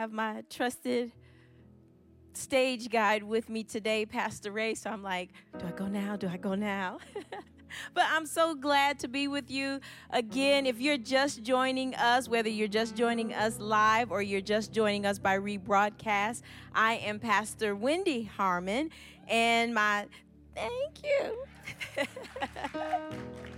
have my trusted stage guide with me today, Pastor Ray. So I'm like, do I go now? Do I go now? but I'm so glad to be with you again. If you're just joining us, whether you're just joining us live or you're just joining us by rebroadcast, I am Pastor Wendy Harmon, and my thank you.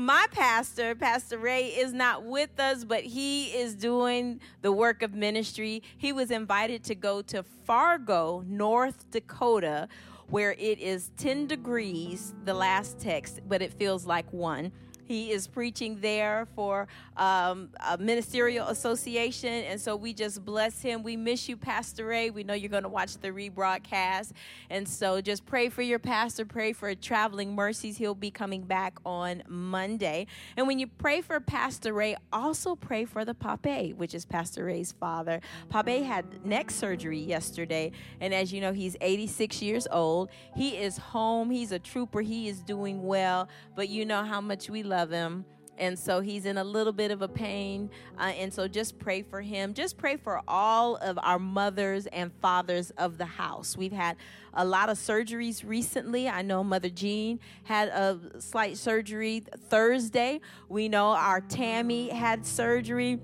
my pastor, Pastor Ray, is not with us, but he is doing the work of ministry. He was invited to go to Fargo, North Dakota, where it is 10 degrees, the last text, but it feels like one. He is preaching there for um, a ministerial association. And so we just bless him. We miss you, Pastor Ray. We know you're going to watch the rebroadcast. And so just pray for your pastor, pray for traveling mercies. He'll be coming back on Monday. And when you pray for Pastor Ray, also pray for the Pape, which is Pastor Ray's father. Pape had neck surgery yesterday. And as you know, he's 86 years old. He is home. He's a trooper. He is doing well. But you know how much we love of him. And so he's in a little bit of a pain. Uh, and so just pray for him. Just pray for all of our mothers and fathers of the house. We've had a lot of surgeries recently. I know mother jean had a slight surgery thursday. We know our tammy had surgery.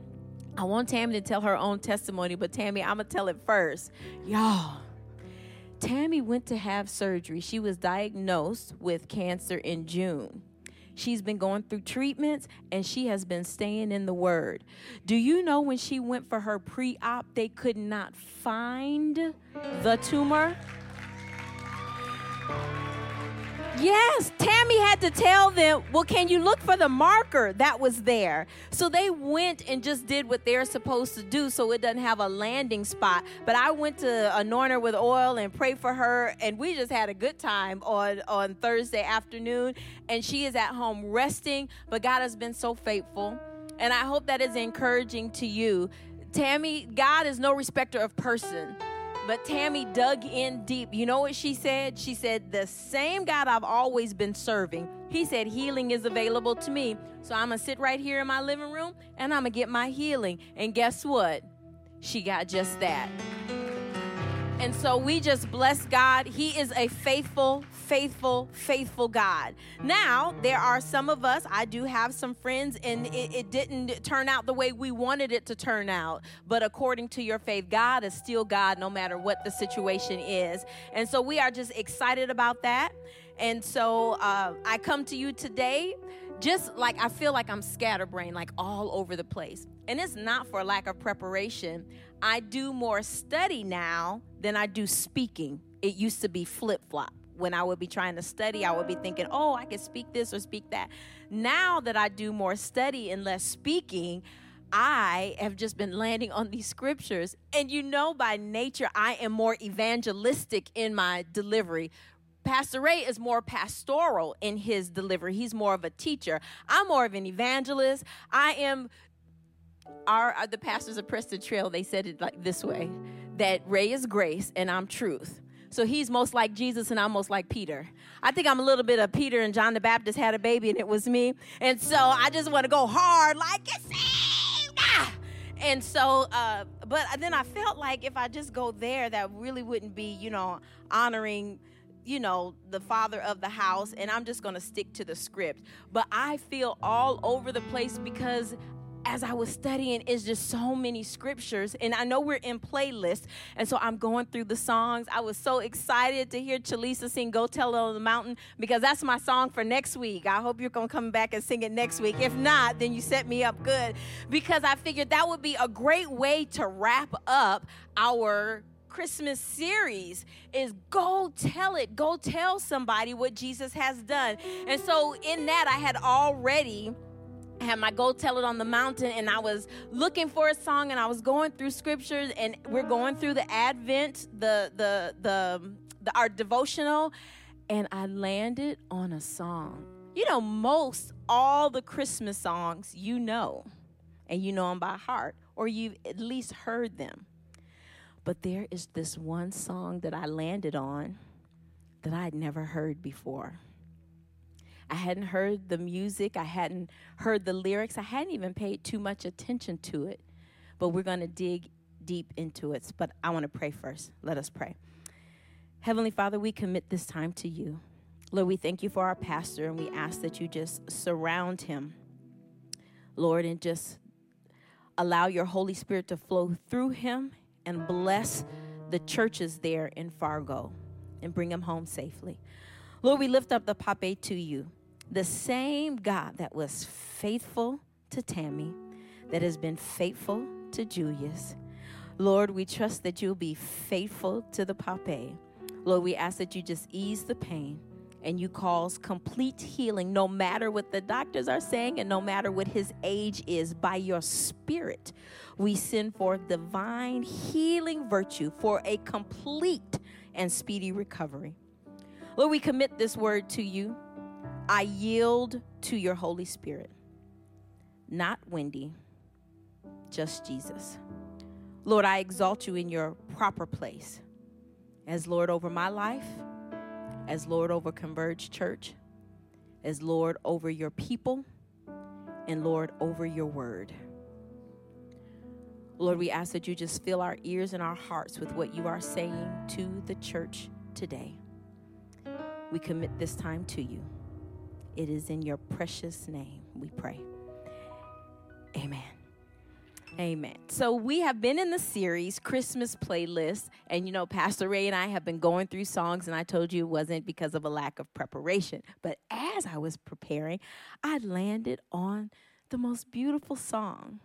I want tammy to tell her own testimony but tammy i'm gonna tell it first. Y'all Tammy went to have surgery. She was diagnosed with cancer in June. She's been going through treatments and she has been staying in the Word. Do you know when she went for her pre op, they could not find the tumor? Yes, Tammy had to tell them, well, can you look for the marker that was there? So they went and just did what they're supposed to do so it doesn't have a landing spot. But I went to anoint her with oil and pray for her, and we just had a good time on, on Thursday afternoon. And she is at home resting, but God has been so faithful. And I hope that is encouraging to you. Tammy, God is no respecter of person. But Tammy dug in deep. You know what she said? She said, The same God I've always been serving. He said, Healing is available to me. So I'm going to sit right here in my living room and I'm going to get my healing. And guess what? She got just that. And so we just bless God. He is a faithful, faithful, faithful God. Now, there are some of us, I do have some friends, and it, it, didn't turn out the way we wanted it to turn out. But according to your faith, God is still God no matter what the situation is. And so we are just excited about that. And so uh, I come to you today just like I feel like I'm scatterbrained, like all over the place. And it's not for lack of preparation. I do more study now than I do speaking. It used to be flip flop. When I would be trying to study, I would be thinking, oh, I can speak this or speak that. Now that I do more study and less speaking, I have just been landing on these scriptures. And you know, by nature, I am more evangelistic in my delivery. Pastor Ray is more pastoral in his delivery. He's more of a teacher. I'm more of an evangelist. I am our, our the pastors of Preston Trail, they said it like this way that Ray is grace and I'm truth. So he's most like Jesus and I'm most like Peter. I think I'm a little bit of Peter and John the Baptist had a baby and it was me. And so I just want to go hard like it's. Ah! And so, uh, but then I felt like if I just go there, that really wouldn't be, you know, honoring you know, the father of the house, and I'm just gonna stick to the script. But I feel all over the place because as I was studying, it's just so many scriptures. And I know we're in playlists. And so I'm going through the songs. I was so excited to hear Chalisa sing Go Tell It on the Mountain because that's my song for next week. I hope you're going to come back and sing it next week. If not, then you set me up good because I figured that would be a great way to wrap up our Christmas series is go tell it. Go tell somebody what Jesus has done. And so in that I had already I had my go tell it on the mountain and I was looking for a song and I was going through scriptures and we're going through the Advent, the the the, the our devotional and I landed on a song. You know, most all the Christmas songs you know and you know them by heart or you've at least heard them. But there is this one song that I landed on that I'd never heard before. I hadn't heard the music, I hadn't heard the lyrics, I hadn't even paid too much attention to it. But we're going to dig deep into it. But I want to pray first. Let us pray. Heavenly Father, we commit this time to you. Lord, we thank you for our pastor and we ask that you just surround him, Lord, and just allow your Holy Spirit to flow through him and bless the churches there in Fargo and bring them home safely. Lord, we lift up the Pape to you, the same God that was faithful to Tammy, that has been faithful to Julius. Lord, we trust that you'll be faithful to the Pape. Lord, we ask that you just ease the pain and you cause complete healing no matter what the doctors are saying and no matter what his age is by your spirit we send forth divine healing virtue for a complete and speedy recovery lord we commit this word to you i yield to your holy spirit not wendy just jesus lord i exalt you in your proper place as lord over my life as Lord over Converge Church, as Lord over your people, and Lord over your word. Lord, we ask that you just fill our ears and our hearts with what you are saying to the church today. We commit this time to you. It is in your precious name we pray. Amen. Amen. So we have been in the series Christmas playlist, and you know, Pastor Ray and I have been going through songs, and I told you it wasn't because of a lack of preparation. But as I was preparing, I landed on the most beautiful song.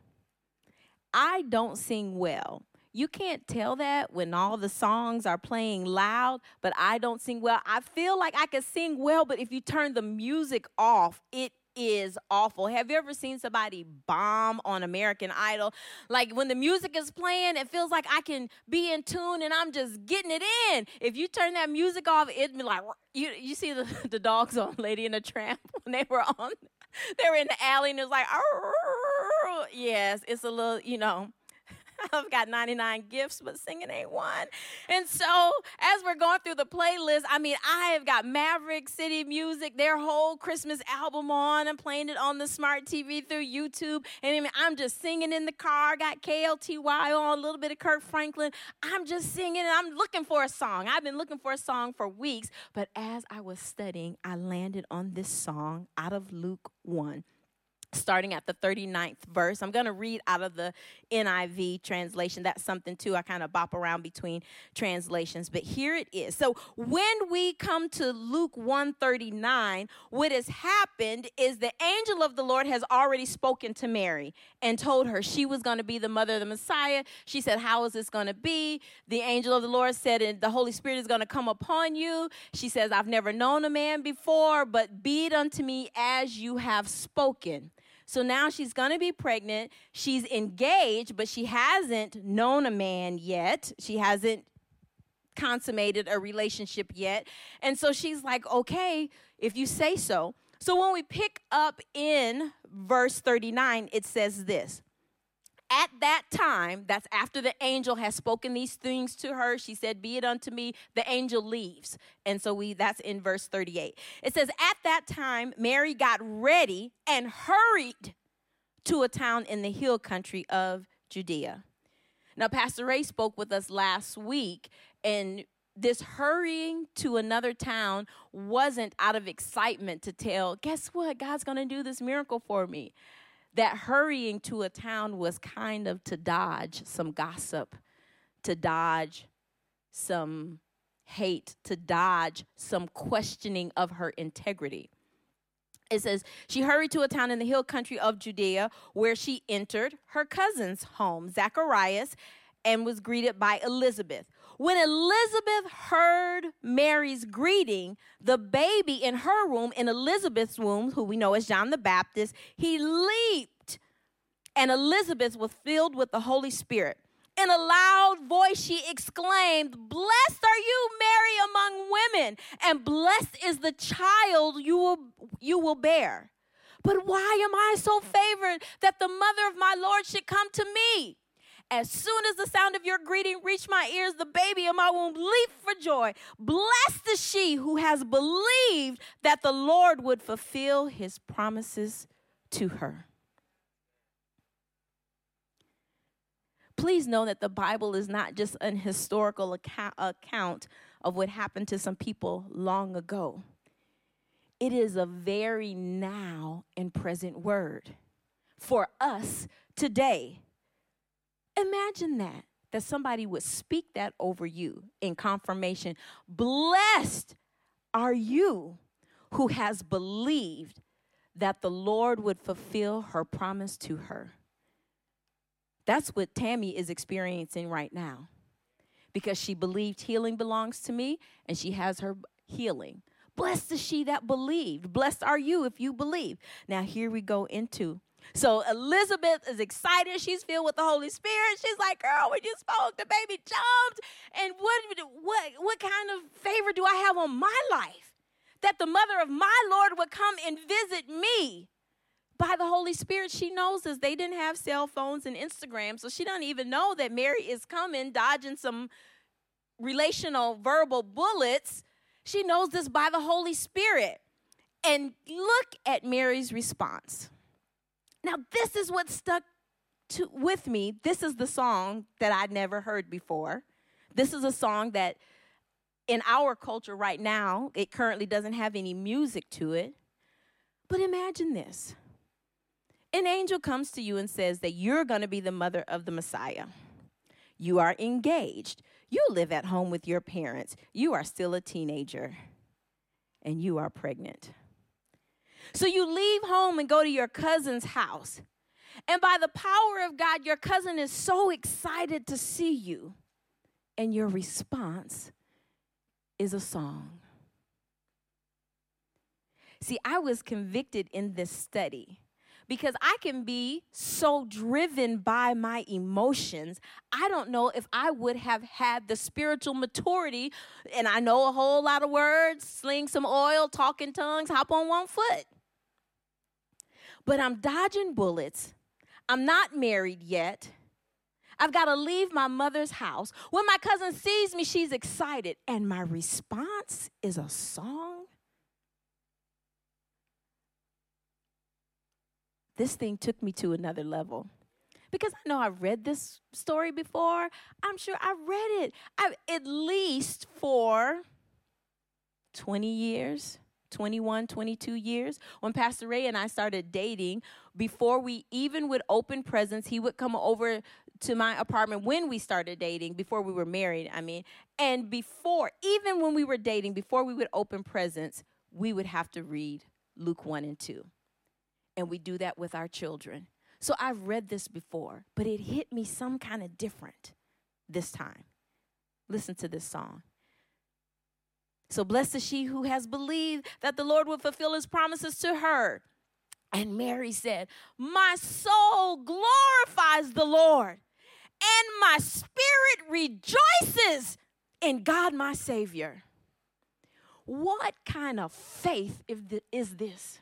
I don't sing well. You can't tell that when all the songs are playing loud, but I don't sing well. I feel like I can sing well, but if you turn the music off, it is awful. Have you ever seen somebody bomb on American Idol? Like when the music is playing, it feels like I can be in tune and I'm just getting it in. If you turn that music off, it'd be like you you see the, the dogs on Lady and the Tramp when they were on they were in the alley and it was like yes, it's a little, you know, I've got 99 gifts, but singing ain't one. And so, as we're going through the playlist, I mean, I have got Maverick City Music, their whole Christmas album on. and playing it on the smart TV through YouTube. And I mean, I'm just singing in the car, got KLTY on, a little bit of Kirk Franklin. I'm just singing and I'm looking for a song. I've been looking for a song for weeks. But as I was studying, I landed on this song out of Luke 1 starting at the 39th verse. I'm going to read out of the NIV translation. That's something too. I kind of bop around between translations, but here it is. So when we come to Luke 139, what has happened is the angel of the Lord has already spoken to Mary and told her she was going to be the mother of the Messiah. She said, "How is this going to be?" The angel of the Lord said, "And the Holy Spirit is going to come upon you." She says, "I've never known a man before, but be it unto me as you have spoken." So now she's going to be pregnant. She's engaged, but she hasn't known a man yet. She hasn't consummated a relationship yet. And so she's like, okay, if you say so. So when we pick up in verse 39, it says this at that time, that's after the angel has spoken these things to her, she said, Be it unto me, the angel leaves. And so we that's in verse 38. It says, At that time, Mary got ready and hurried to a town in the hill country of Judea. Now, Pastor Ray spoke with us last week, and this hurrying to another town wasn't out of excitement to tell, guess what? God's gonna do this miracle for me that hurrying to a town was kind of to dodge some gossip, to dodge some hate, to dodge some questioning of her integrity. It says, She hurried to a town in the hill country of Judea where she entered her cousin's home, Zacharias, and was greeted by Elizabeth. When Elizabeth heard Mary's greeting, the baby in her womb, in Elizabeth's womb, who we know as John the Baptist, he leaped. And Elizabeth was filled with the Holy Spirit. In a loud voice, she exclaimed, Blessed are you, Mary, among women, and blessed is the child you will, you will bear. But why am I so favored that the mother of my Lord should come to me? As soon as the sound of your greeting reached my ears, the baby in my womb leaped for joy. Blessed is she who has believed that the Lord would fulfill his promises to her. Please know that the Bible is not just an historical account, account of what happened to some people long ago. It is a very now and present word for us today. Imagine that, that somebody would speak that over you in confirmation. Blessed are you who has believed that the Lord would fulfill her promise to her. That's what Tammy is experiencing right now because she believed healing belongs to me and she has her healing. Blessed is she that believed. Blessed are you if you believe. Now, here we go into. So, Elizabeth is excited. She's filled with the Holy Spirit. She's like, Girl, when you spoke, the baby jumped. And what, what, what kind of favor do I have on my life? That the mother of my Lord would come and visit me by the Holy Spirit. She knows this. They didn't have cell phones and Instagram, so she doesn't even know that Mary is coming, dodging some relational verbal bullets she knows this by the Holy Spirit. And look at Mary's response. Now, this is what stuck to, with me. This is the song that I'd never heard before. This is a song that in our culture right now, it currently doesn't have any music to it. But imagine this an angel comes to you and says that you're going to be the mother of the Messiah. You are engaged. You live at home with your parents. You are still a teenager and you are pregnant. So you leave home and go to your cousin's house. And by the power of God, your cousin is so excited to see you. And your response is a song. See, I was convicted in this study because I can be so driven by my emotions. I don't know if I would have had the spiritual maturity, and I know a whole lot of words, sling some oil, talk in tongues, hop on one foot. But I'm dodging bullets. I'm not married yet. I've got to leave my mother's house. When my cousin sees me, she's excited. And my response is a song this thing took me to another level. Because I know I've read this story before. I'm sure I read it I, at least for 20 years, 21, 22 years. When Pastor Ray and I started dating, before we even would open presents, he would come over to my apartment when we started dating, before we were married, I mean. And before, even when we were dating, before we would open presents, we would have to read Luke 1 and 2 and we do that with our children. So I've read this before, but it hit me some kind of different this time. Listen to this song. So blessed is she who has believed that the Lord will fulfill his promises to her. And Mary said, My soul glorifies the Lord, and my spirit rejoices in God my Savior. What kind of faith is this?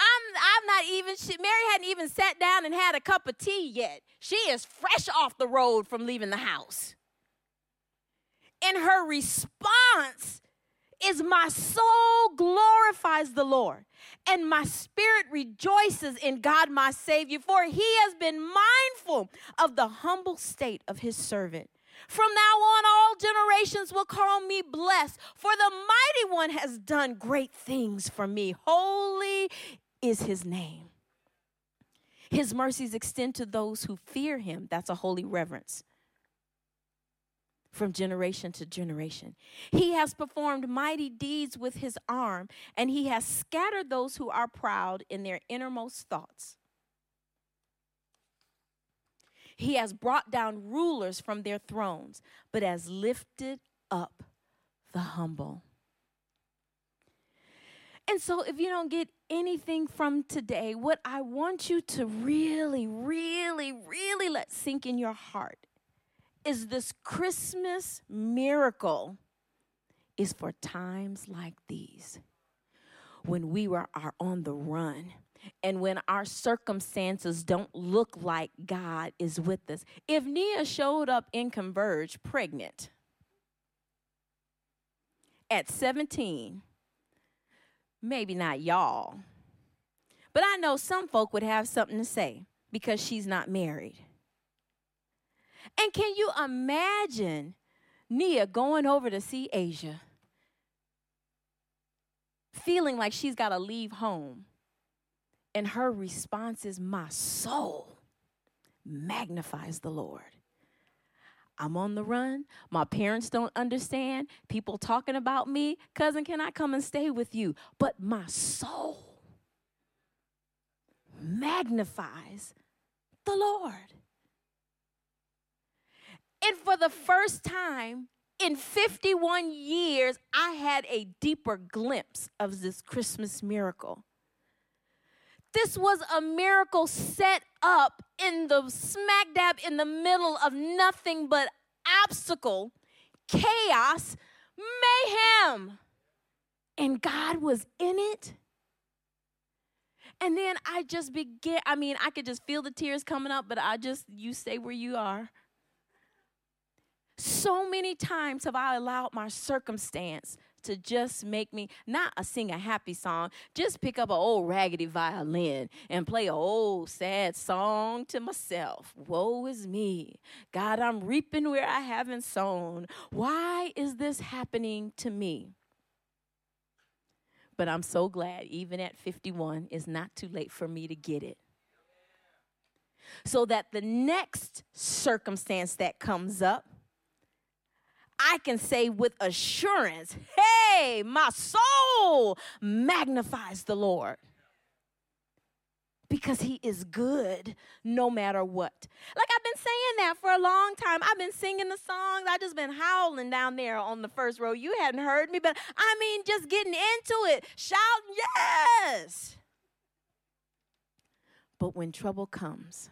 I'm I'm not even she, Mary hadn't even sat down and had a cup of tea yet. She is fresh off the road from leaving the house. And her response is my soul glorifies the Lord and my spirit rejoices in God my Savior for he has been mindful of the humble state of his servant. From now on, all generations will call me blessed, for the mighty one has done great things for me. Holy is his name. His mercies extend to those who fear him. That's a holy reverence from generation to generation. He has performed mighty deeds with his arm, and he has scattered those who are proud in their innermost thoughts. He has brought down rulers from their thrones, but has lifted up the humble. And so, if you don't get anything from today, what I want you to really, really, really let sink in your heart is this Christmas miracle is for times like these when we were, are on the run and when our circumstances don't look like God is with us. If Nia showed up in Converge pregnant at 17, Maybe not y'all. But I know some folk would have something to say because she's not married. And can you imagine Nia going over to see Asia, feeling like she's got to leave home? And her response is, My soul magnifies the Lord. I'm on the run. My parents don't understand. People talking about me. Cousin, can I come and stay with you? But my soul magnifies the Lord. And for the first time in 51 years, I had a deeper glimpse of this Christmas miracle. This was a miracle set up in the smack dab in the middle of nothing but obstacle, chaos, mayhem. And God was in it. And then I just began, I mean, I could just feel the tears coming up, but I just, you stay where you are. So many times have I allowed my circumstance to just make me not a sing a happy song, just pick up an old raggedy violin and play an old sad song to myself. Woe is me. God, I'm reaping where I haven't sown. Why is this happening to me? But I'm so glad, even at 51, it's not too late for me to get it. So that the next circumstance that comes up, I can say with assurance, hey, my soul magnifies the Lord. Because he is good no matter what. Like I've been saying that for a long time. I've been singing the songs. I just been howling down there on the first row. You hadn't heard me, but I mean just getting into it, shouting, yes. But when trouble comes,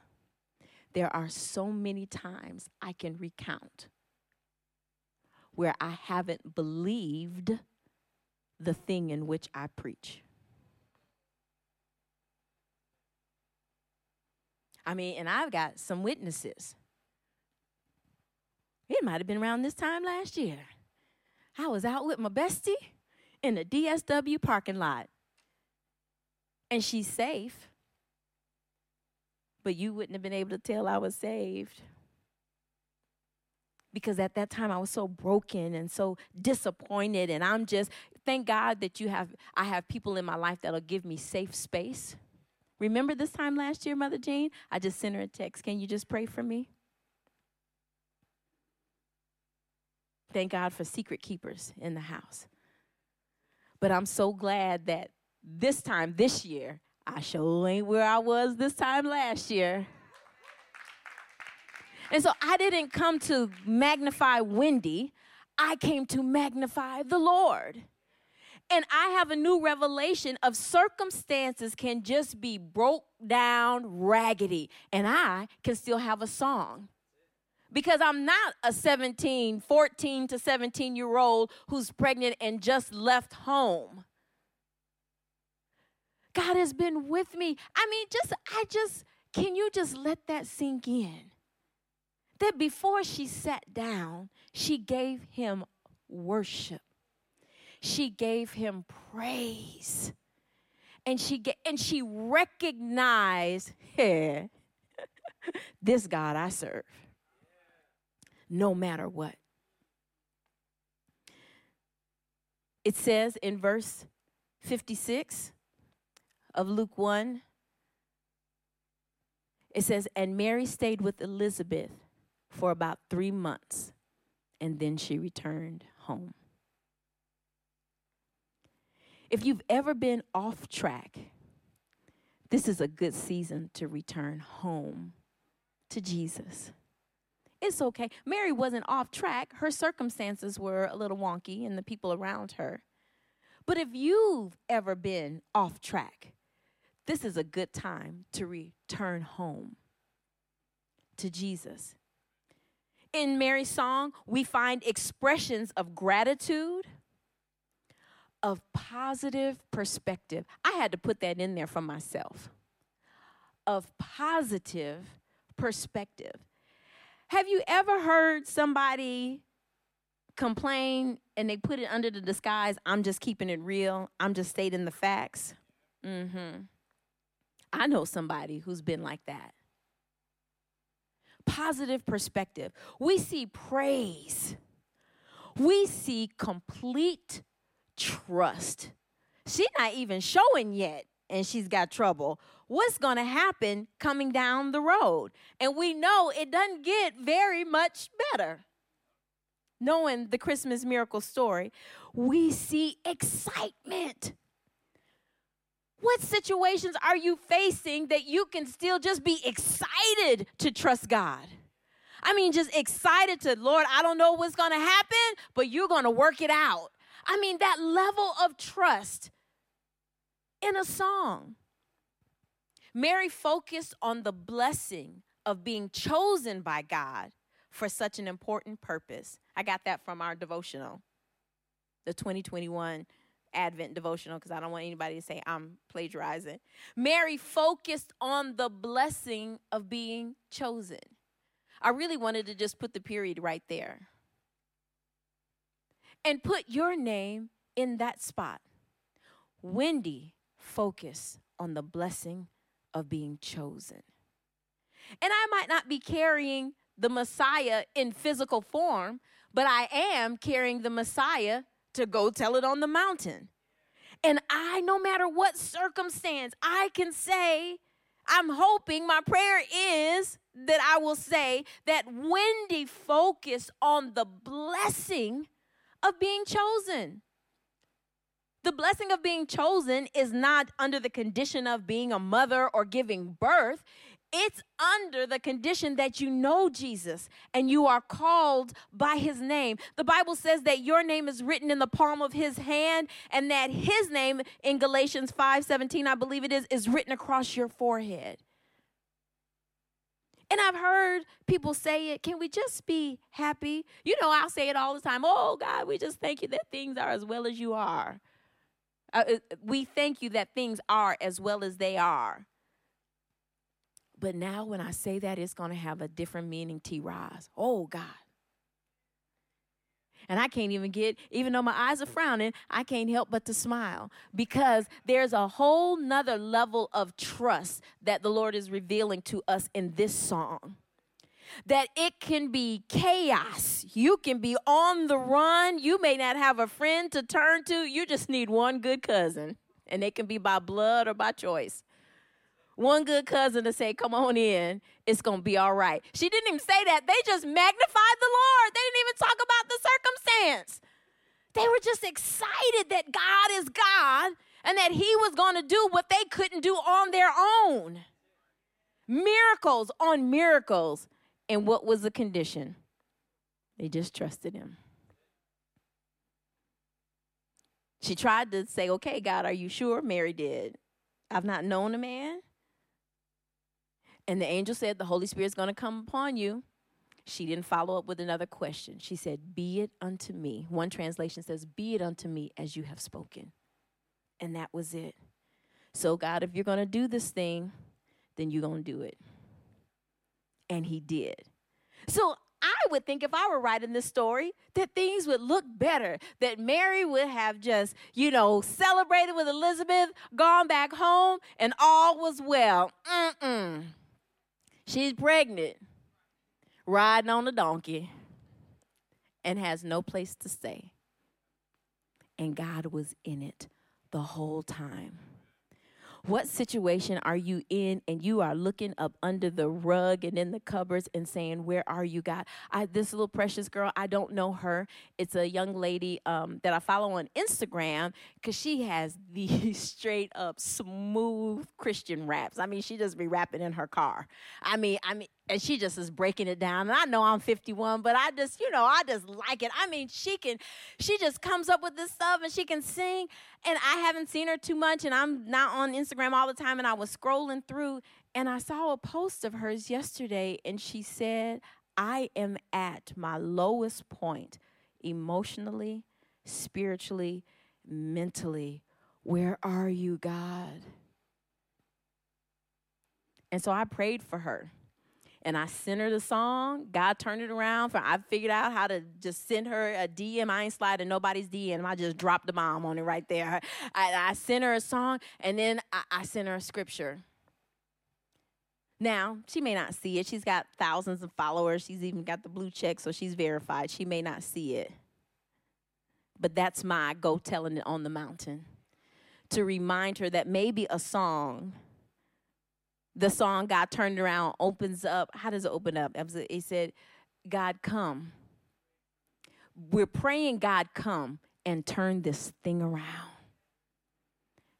there are so many times I can recount where I haven't believed the thing in which I preach. I mean, and I've got some witnesses. It might have been around this time last year. I was out with my bestie in the DSW parking lot. And she's safe. But you wouldn't have been able to tell I was saved because at that time I was so broken and so disappointed and I'm just thank God that you have I have people in my life that'll give me safe space. Remember this time last year, Mother Jane? I just sent her a text. Can you just pray for me? Thank God for secret keepers in the house. But I'm so glad that this time, this year, I sure ain't where I was this time last year. And so I didn't come to magnify Wendy, I came to magnify the Lord. And I have a new revelation of circumstances can just be broke down raggedy, and I can still have a song. Because I'm not a 17, 14 to 17 year old who's pregnant and just left home. God has been with me. I mean, just, I just, can you just let that sink in? That before she sat down, she gave him worship. She gave him praise. And she and she recognized, hey, this God I serve. No matter what. It says in verse 56 of Luke 1, it says, And Mary stayed with Elizabeth for about three months, and then she returned home. If you've ever been off track, this is a good season to return home to Jesus. It's okay. Mary wasn't off track. Her circumstances were a little wonky and the people around her. But if you've ever been off track, this is a good time to return home to Jesus in Mary's song, we find expressions of gratitude, of positive perspective. I had to put that in there for myself. Of positive perspective. Have you ever heard somebody complain and they put it under the disguise, I'm just keeping it real, I'm just stating the facts? Mm-hmm. I know somebody who's been like that. Positive perspective. We see praise. We see complete trust. She's not even showing yet, and she's got trouble. What's going to happen coming down the road? And we know it doesn't get very much better. Knowing the Christmas miracle story, we see excitement. What situations are you facing that you can still just be excited to trust God? I mean, just excited to, Lord, I don't know what's going to happen, but you're going to work it out. I mean, that level of trust in a song. Mary focused on the blessing of being chosen by God for such an important purpose. I got that from our devotional, the 2021 Advent devotional, because I don't want anybody to say I'm plagiarizing. Mary focused on the blessing of being chosen. I really wanted to just put the period right there and put your name in that spot. Wendy, focus on the blessing of being chosen. And I might not be carrying the Messiah in physical form, but I am carrying the Messiah to go tell it on the mountain. And I, no matter what circumstance, I can say, I'm hoping, my prayer is that I will say that Wendy focused on the blessing of being chosen. The blessing of being chosen is not under the condition of being a mother or giving birth. It's under the condition that you know Jesus and you are called by his name. The Bible says that your name is written in the palm of his hand and that his name in Galatians 5:17 I believe it is is written across your forehead. And I've heard people say it, can we just be happy? You know, I'll say it all the time. Oh God, we just thank you that things are as well as you are. Uh, uh, we thank you that things are as well as they are. But now, when I say that, it's going to have a different meaning, T. Roz. Oh, God. And I can't even get, even though my eyes are frowning, I can't help but to smile because there's a whole nother level of trust that the Lord is revealing to us in this song that it can be chaos. You can be on the run. You may not have a friend to turn to. You just need one good cousin, and they can be by blood or by choice. One good cousin to say, Come on in, it's gonna be all right. She didn't even say that. They just magnified the Lord. They didn't even talk about the circumstance. They were just excited that God is God and that He was gonna do what they couldn't do on their own. Miracles on miracles and what was the condition? They just trusted him. She tried to say, Okay, God, are you sure? Mary did. I've not known a man. And the angel said, The Holy Spirit's going to come upon you. She didn't follow up with another question. She said, Be it unto me. One translation says, Be it unto me as you have spoken. And that was it. So, God, if you're going to do this thing, then you're going to do it. And he did. So I would think if I were writing this story that things would look better, that Mary would have just, you know, celebrated with Elizabeth, gone back home, and all was well. Mm-mm. She's pregnant, riding on a donkey, and has no place to stay. And God was in it the whole time. What situation are you in and you are looking up under the rug and in the cupboards and saying, Where are you, God? I, this little precious girl, I don't know her. It's a young lady um, that I follow on Instagram because she has these straight up smooth Christian raps. I mean, she just be rapping in her car. I mean, I mean, and she just is breaking it down. And I know I'm 51, but I just, you know, I just like it. I mean, she can, she just comes up with this stuff and she can sing. And I haven't seen her too much, and I'm not on Instagram all the time. And I was scrolling through, and I saw a post of hers yesterday, and she said, I am at my lowest point emotionally, spiritually, mentally. Where are you, God? And so I prayed for her and I sent her the song. God turned it around. For I figured out how to just send her a DM. I ain't sliding nobody's DM. I just dropped the bomb on it right there. I, I sent her a song, and then I, I sent her a scripture. Now, she may not see it. She's got thousands of followers. She's even got the blue check, so she's verified. She may not see it. But that's my go telling it on the mountain to remind her that maybe a song, the song God turned around opens up. How does it open up? He said, God, come. We're praying, God, come and turn this thing around.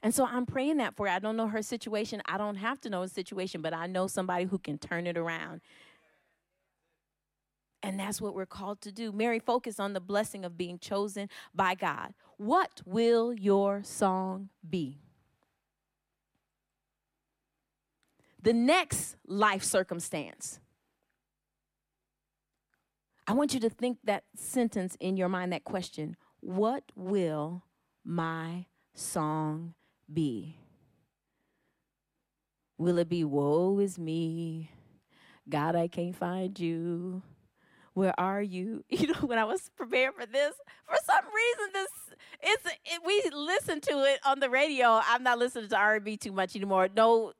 And so I'm praying that for her. I don't know her situation. I don't have to know the situation, but I know somebody who can turn it around. And that's what we're called to do. Mary, focus on the blessing of being chosen by God. What will your song be? The next life circumstance. I want you to think that sentence in your mind, that question. What will my song be? Will it be, woe is me? God, I can't find you. Where are you? You know, when I was preparing for this, for some reason, this it's it, we listen to it on the radio. I'm not listening to R&B too much anymore. No,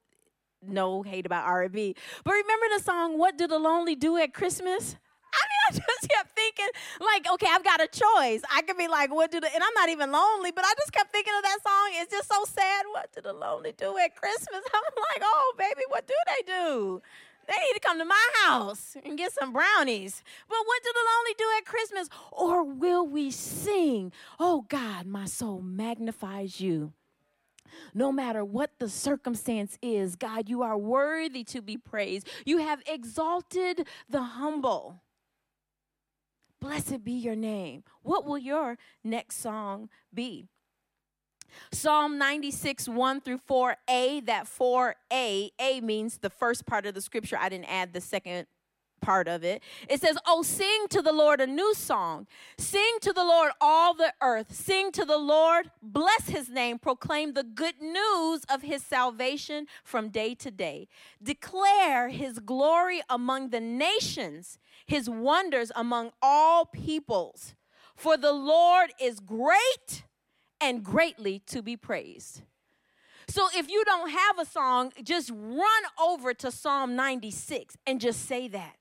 no hate about R&B. But remember the song "What Do the Lonely Do at Christmas"? I mean, I just kept thinking, like, okay, I've got a choice. I could be like, what do the, and I'm not even lonely, but I just kept thinking of that song. It's just so sad. What do the lonely do at Christmas? I'm like, oh, baby, what do they do? They need to come to my house and get some brownies. But what do the lonely do at Christmas? Or will we sing, Oh God, my soul magnifies you? No matter what the circumstance is, God, you are worthy to be praised. You have exalted the humble. Blessed be your name. What will your next song be? Psalm 96, 1 through 4a. That 4a, A means the first part of the scripture. I didn't add the second part of it. It says, Oh, sing to the Lord a new song. Sing to the Lord all the earth. Sing to the Lord, bless his name, proclaim the good news of his salvation from day to day. Declare his glory among the nations, his wonders among all peoples. For the Lord is great and greatly to be praised. So if you don't have a song, just run over to Psalm 96 and just say that.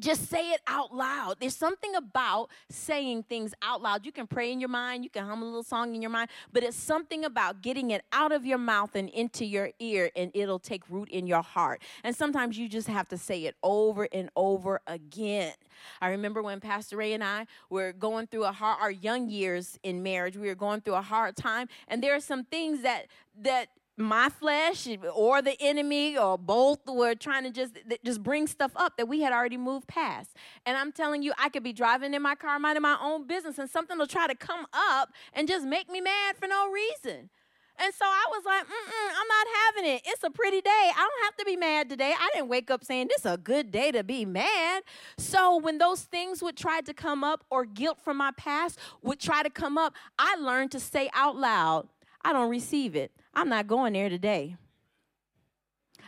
Just say it out loud. There's something about saying things out loud. You can pray in your mind, you can hum a little song in your mind, but it's something about getting it out of your mouth and into your ear, and it'll take root in your heart. And sometimes you just have to say it over and over again. I remember when Pastor Ray and I were going through a hard, our young years in marriage, we were going through a hard time, and there are some things that that my flesh or the enemy or both were trying to just just bring stuff up that we had already moved past and i'm telling you i could be driving in my car minding my own business and something will try to come up and just make me mad for no reason and so I was like, I'm not having it. It's a pretty day. I don't have to be mad today. I didn't wake up saying this is a good day to be mad. So when those things would try to come up or guilt from my past would try to come up, I learned to say out loud, I don't receive it. I'm not going there today.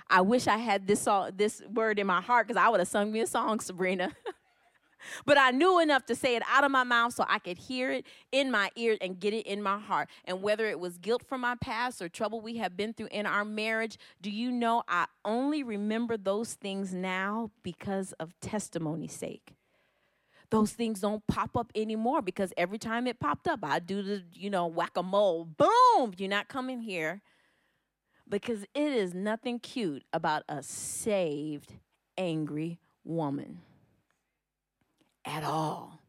I wish I had this song, this word in my heart because I would have sung me a song, Sabrina. but I knew enough to say it out of my mouth so I could hear it in my ears and get it in my heart. And whether it was guilt from my past or trouble we have been through in our marriage, do you know I only remember those things now because of testimony's sake? Those things don't pop up anymore because every time it popped up, I do the, you know, whack a mole. Boom, you're not coming here. Because it is nothing cute about a saved, angry woman at all.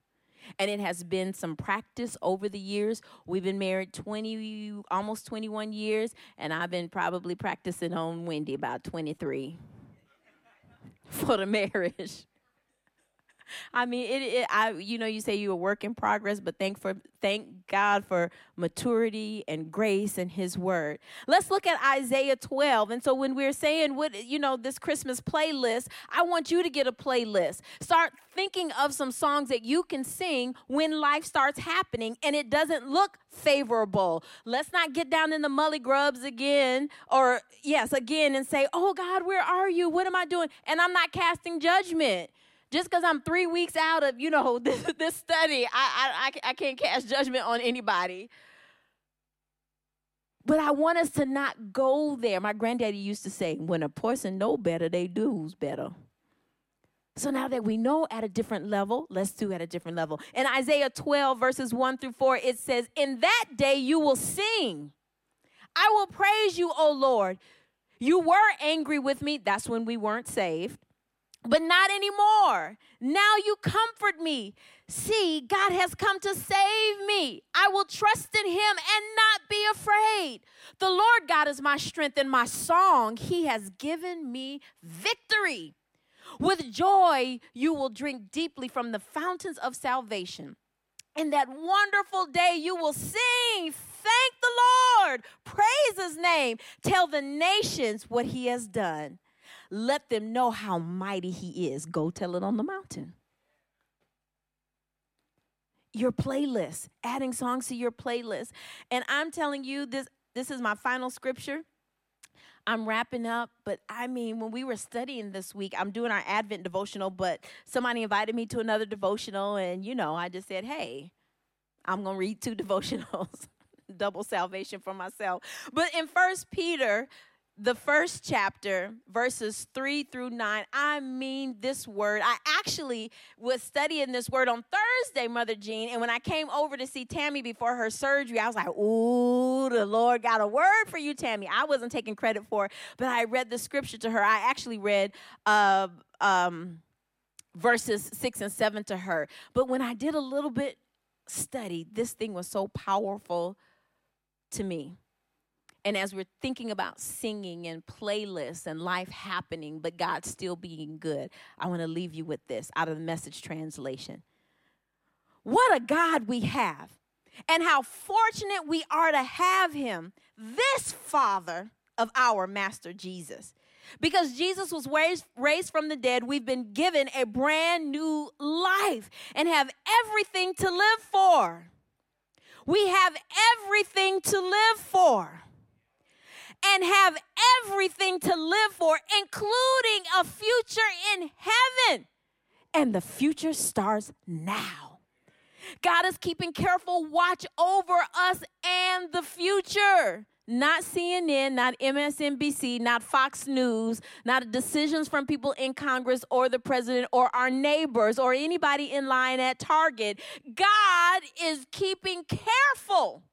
And it has been some practice over the years. We've been married 20, almost 21 years, and I've been probably practicing on Wendy about 23 for the marriage. I mean, it, it. I, you know, you say you're a work in progress, but thank for thank God for maturity and grace and His Word. Let's look at Isaiah 12. And so, when we're saying what you know, this Christmas playlist, I want you to get a playlist. Start thinking of some songs that you can sing when life starts happening and it doesn't look favorable. Let's not get down in the mully grubs again, or yes, again, and say, "Oh God, where are you? What am I doing?" And I'm not casting judgment just because I'm three weeks out of, you know, this, this study, I, I, I can't cast judgment on anybody. But I want us to not go there. My granddaddy used to say, when a person know better, they do's better. So now that we know at a different level, let's do at a different level. In Isaiah 12, verses 1 through 4, it says, In that day you will sing. I will praise you, O Lord. You were angry with me. That's when we weren't saved but not anymore. Now you comfort me. See, God has come to save me. I will trust in him and not be afraid. The Lord God is my strength and my song. He has given me victory. With joy, you will drink deeply from the fountains of salvation. In that wonderful day, you will sing, Thank the Lord, praise his name, tell the nations what he has done. Let them know how mighty he is. Go tell it on the mountain. Your playlist, adding songs to your playlist. And I'm telling you, this, this is my final scripture. I'm wrapping up, but I mean, when we were studying this week, I'm doing our Advent devotional, but somebody invited me to another devotional, and you know, I just said, hey, I'm gonna read two devotionals, double salvation for myself. But in First Peter the first chapter, verses three through nine, I mean this word. I actually was studying this word on Thursday, Mother Jean, and when I came over to see Tammy before her surgery, I was like, ooh, the Lord got a word for you, Tammy. I wasn't taking credit for it, but I read the scripture to her. I actually read uh, um, verses six and seven to her. But when I did a little bit study, this thing was so powerful to me. And as we're thinking about singing and playlists and life happening, but God still being good, I want to leave you with this out of the message translation. What a God we have, and how fortunate we are to have Him, this Father of our Master Jesus. Because Jesus was raised, raised from the dead, we've been given a brand new life and have everything to live for. We have everything to live for and have everything to live for, including a future in heaven. And the future starts now. God is keeping careful watch over us and the future. Not CNN, not MSNBC, not Fox News, not decisions from people in Congress or the president or our neighbors or anybody in line at Target. God is keeping careful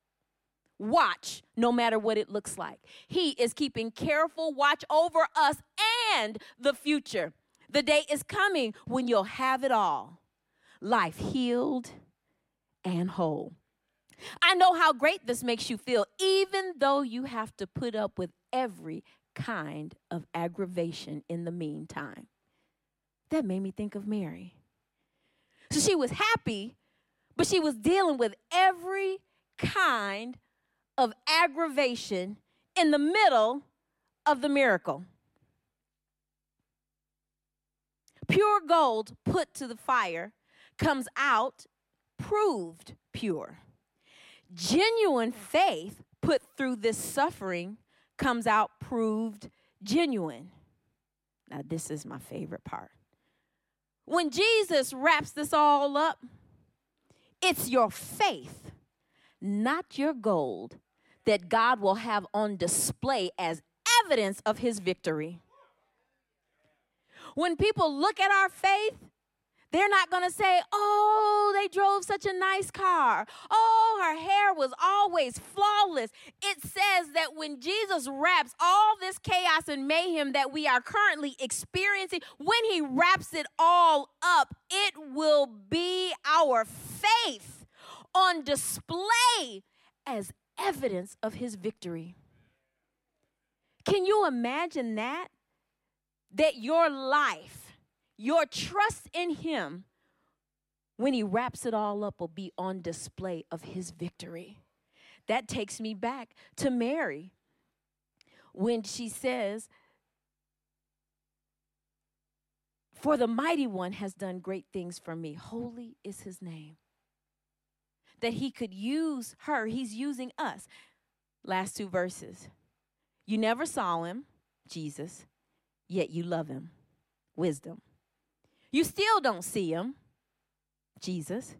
watch no matter what it looks like. He is keeping careful watch over us and the future. The day is coming when you'll have it all life healed and whole. I know how great this makes you feel, even though you have to put up with every kind of aggravation in the meantime. That made me think of Mary. So she was happy, but she was dealing with every kind of aggravation in the middle of the miracle. Pure gold put to the fire comes out proved pure. Genuine faith put through this suffering comes out proved genuine. Now, this is my favorite part. When Jesus wraps this all up, it's your faith, not your gold, that God will have on display as evidence of his victory. When people look at our faith, they're not going to say, oh, they drove such a nice car. Oh, her hair was always flawless. It says that when Jesus wraps all this chaos and mayhem that we are currently experiencing, when he wraps it all up, it will be our faith on display as evidence of his victory. Can you imagine that? That your life, your trust in him, when he wraps it all up, will be on display of his victory. That takes me back to Mary when she says, For the mighty one has done great things for me. Holy is his name that he could use her. He's using us. Last two verses. You never saw him, Jesus, yet you love him. Wisdom. You still don't see him, Jesus,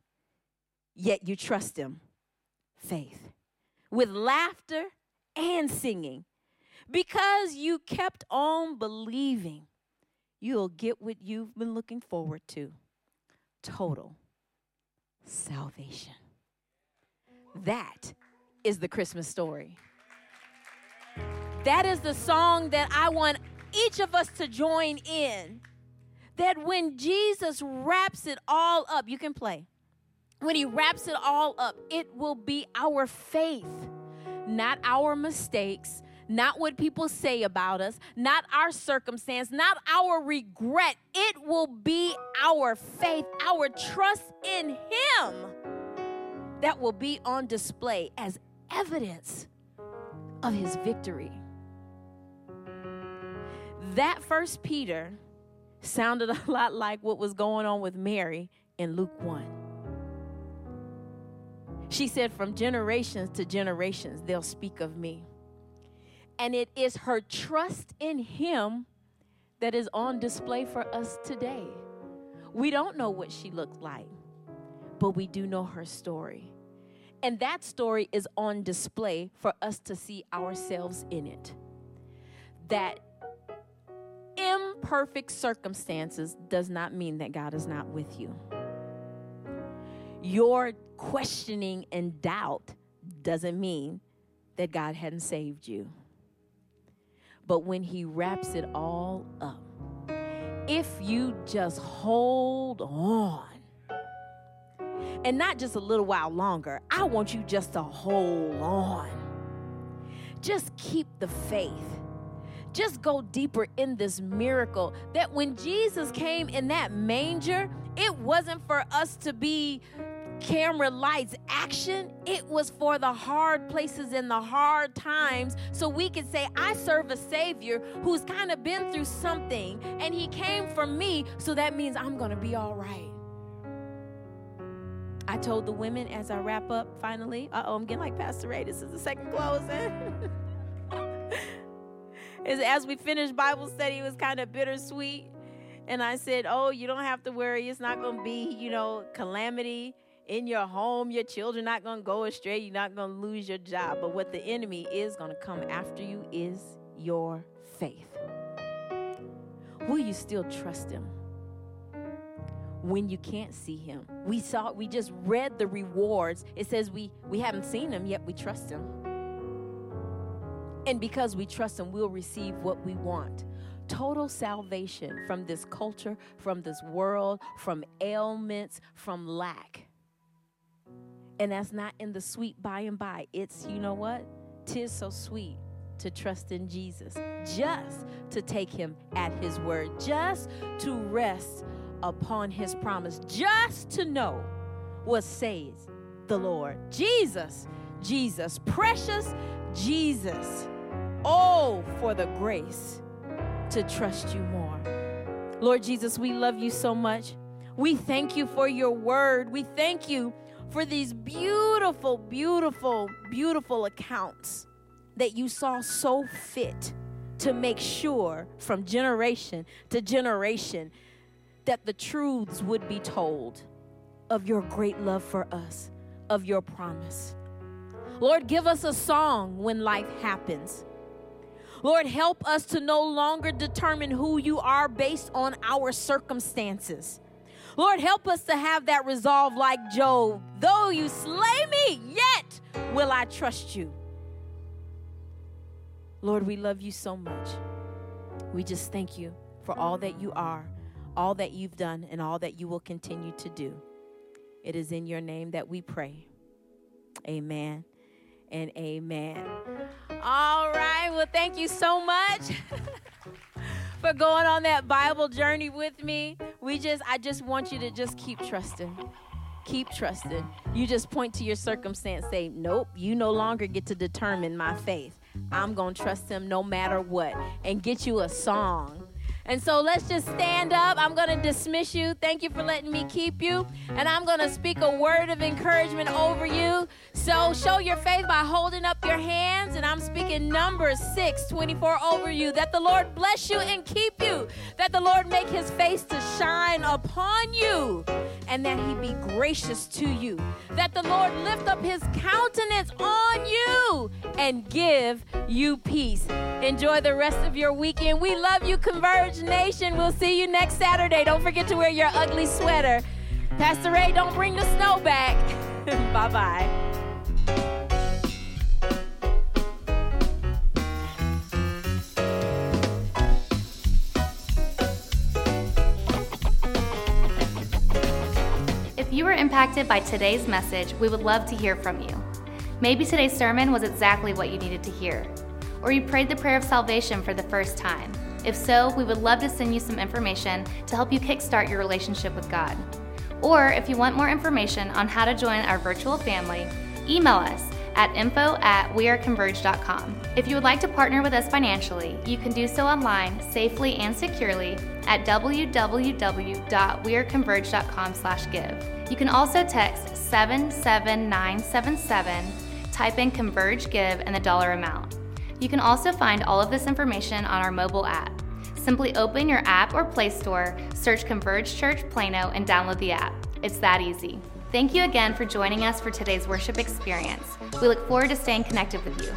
yet you trust him. Faith. With laughter and singing. Because you kept on believing, you'll get what you've been looking forward to total salvation. That is the Christmas story. That is the song that I want each of us to join in. That when Jesus wraps it all up, you can play. When he wraps it all up, it will be our faith, not our mistakes, not what people say about us, not our circumstance, not our regret. It will be our faith, our trust in Him that will be on display as evidence of His victory. That first Peter sounded a lot like what was going on with Mary in Luke 1. She said, From generations to generations, they'll speak of me. And it is her trust in Him that is on display for us today. We don't know what she looked like, but we do know her story. And that story is on display for us to see ourselves in it. That imperfect circumstances does not mean that God is not with you. Your questioning and doubt doesn't mean that God hadn't saved you. But when He wraps it all up, if you just hold on, and not just a little while longer, I want you just to hold on. Just keep the faith. Just go deeper in this miracle that when Jesus came in that manger, it wasn't for us to be camera lights action, it was for the hard places and the hard times. So we could say, I serve a Savior who's kind of been through something and He came for me. So that means I'm going to be all right. I told the women as I wrap up finally, uh oh, I'm getting like Pastor Ray. This is the second closing. as we finished Bible study, it was kind of bittersweet. And I said, Oh, you don't have to worry. It's not going to be, you know, calamity in your home, your children not going to go astray, you're not going to lose your job. But what the enemy is going to come after you is your faith. Will you still trust him when you can't see him? We saw we just read the rewards. It says we we haven't seen him yet we trust him. And because we trust him, we'll receive what we want total salvation from this culture, from this world, from ailments, from lack. And that's not in the sweet by and by. It's, you know what? Tis so sweet to trust in Jesus, just to take him at his word, just to rest upon his promise, just to know what says the Lord. Jesus, Jesus, precious Jesus. Oh, for the grace to trust you more. Lord Jesus, we love you so much. We thank you for your word. We thank you for these beautiful, beautiful, beautiful accounts that you saw so fit to make sure from generation to generation that the truths would be told of your great love for us, of your promise. Lord, give us a song when life happens. Lord, help us to no longer determine who you are based on our circumstances. Lord, help us to have that resolve like Job. Though you slay me, yet will I trust you. Lord, we love you so much. We just thank you for all that you are, all that you've done, and all that you will continue to do. It is in your name that we pray. Amen and amen. All right. Well, thank you so much. for going on that Bible journey with me. We just, I just want you to just keep trusting. Keep trusting. You just point to your circumstance, say, Nope, you no longer get to determine my faith. I'm going to trust him no matter what. And get you a song and so let's just stand up. I'm going to dismiss you. Thank you for letting me keep you. And I'm going to speak a word of encouragement over you. So show your faith by holding up your hands. And I'm speaking Numbers 6 24 over you. That the Lord bless you and keep you. That the Lord make his face to shine upon you. And that he be gracious to you. That the Lord lift up his countenance on you and give you peace. Enjoy the rest of your weekend. We love you, Converge Nation. We'll see you next Saturday. Don't forget to wear your ugly sweater. Pastor Ray, don't bring the snow back. bye bye. You were impacted by today's message, we would love to hear from you. Maybe today's sermon was exactly what you needed to hear, or you prayed the prayer of salvation for the first time. If so, we would love to send you some information to help you kickstart your relationship with God. Or if you want more information on how to join our virtual family, email us at info at weareconverge.com. If you would like to partner with us financially, you can do so online safely and securely at www.weareconverge.com slash give. You can also text 77977, type in Converge Give and the dollar amount. You can also find all of this information on our mobile app. Simply open your app or Play Store, search Converge Church Plano, and download the app. It's that easy. Thank you again for joining us for today's worship experience. We look forward to staying connected with you.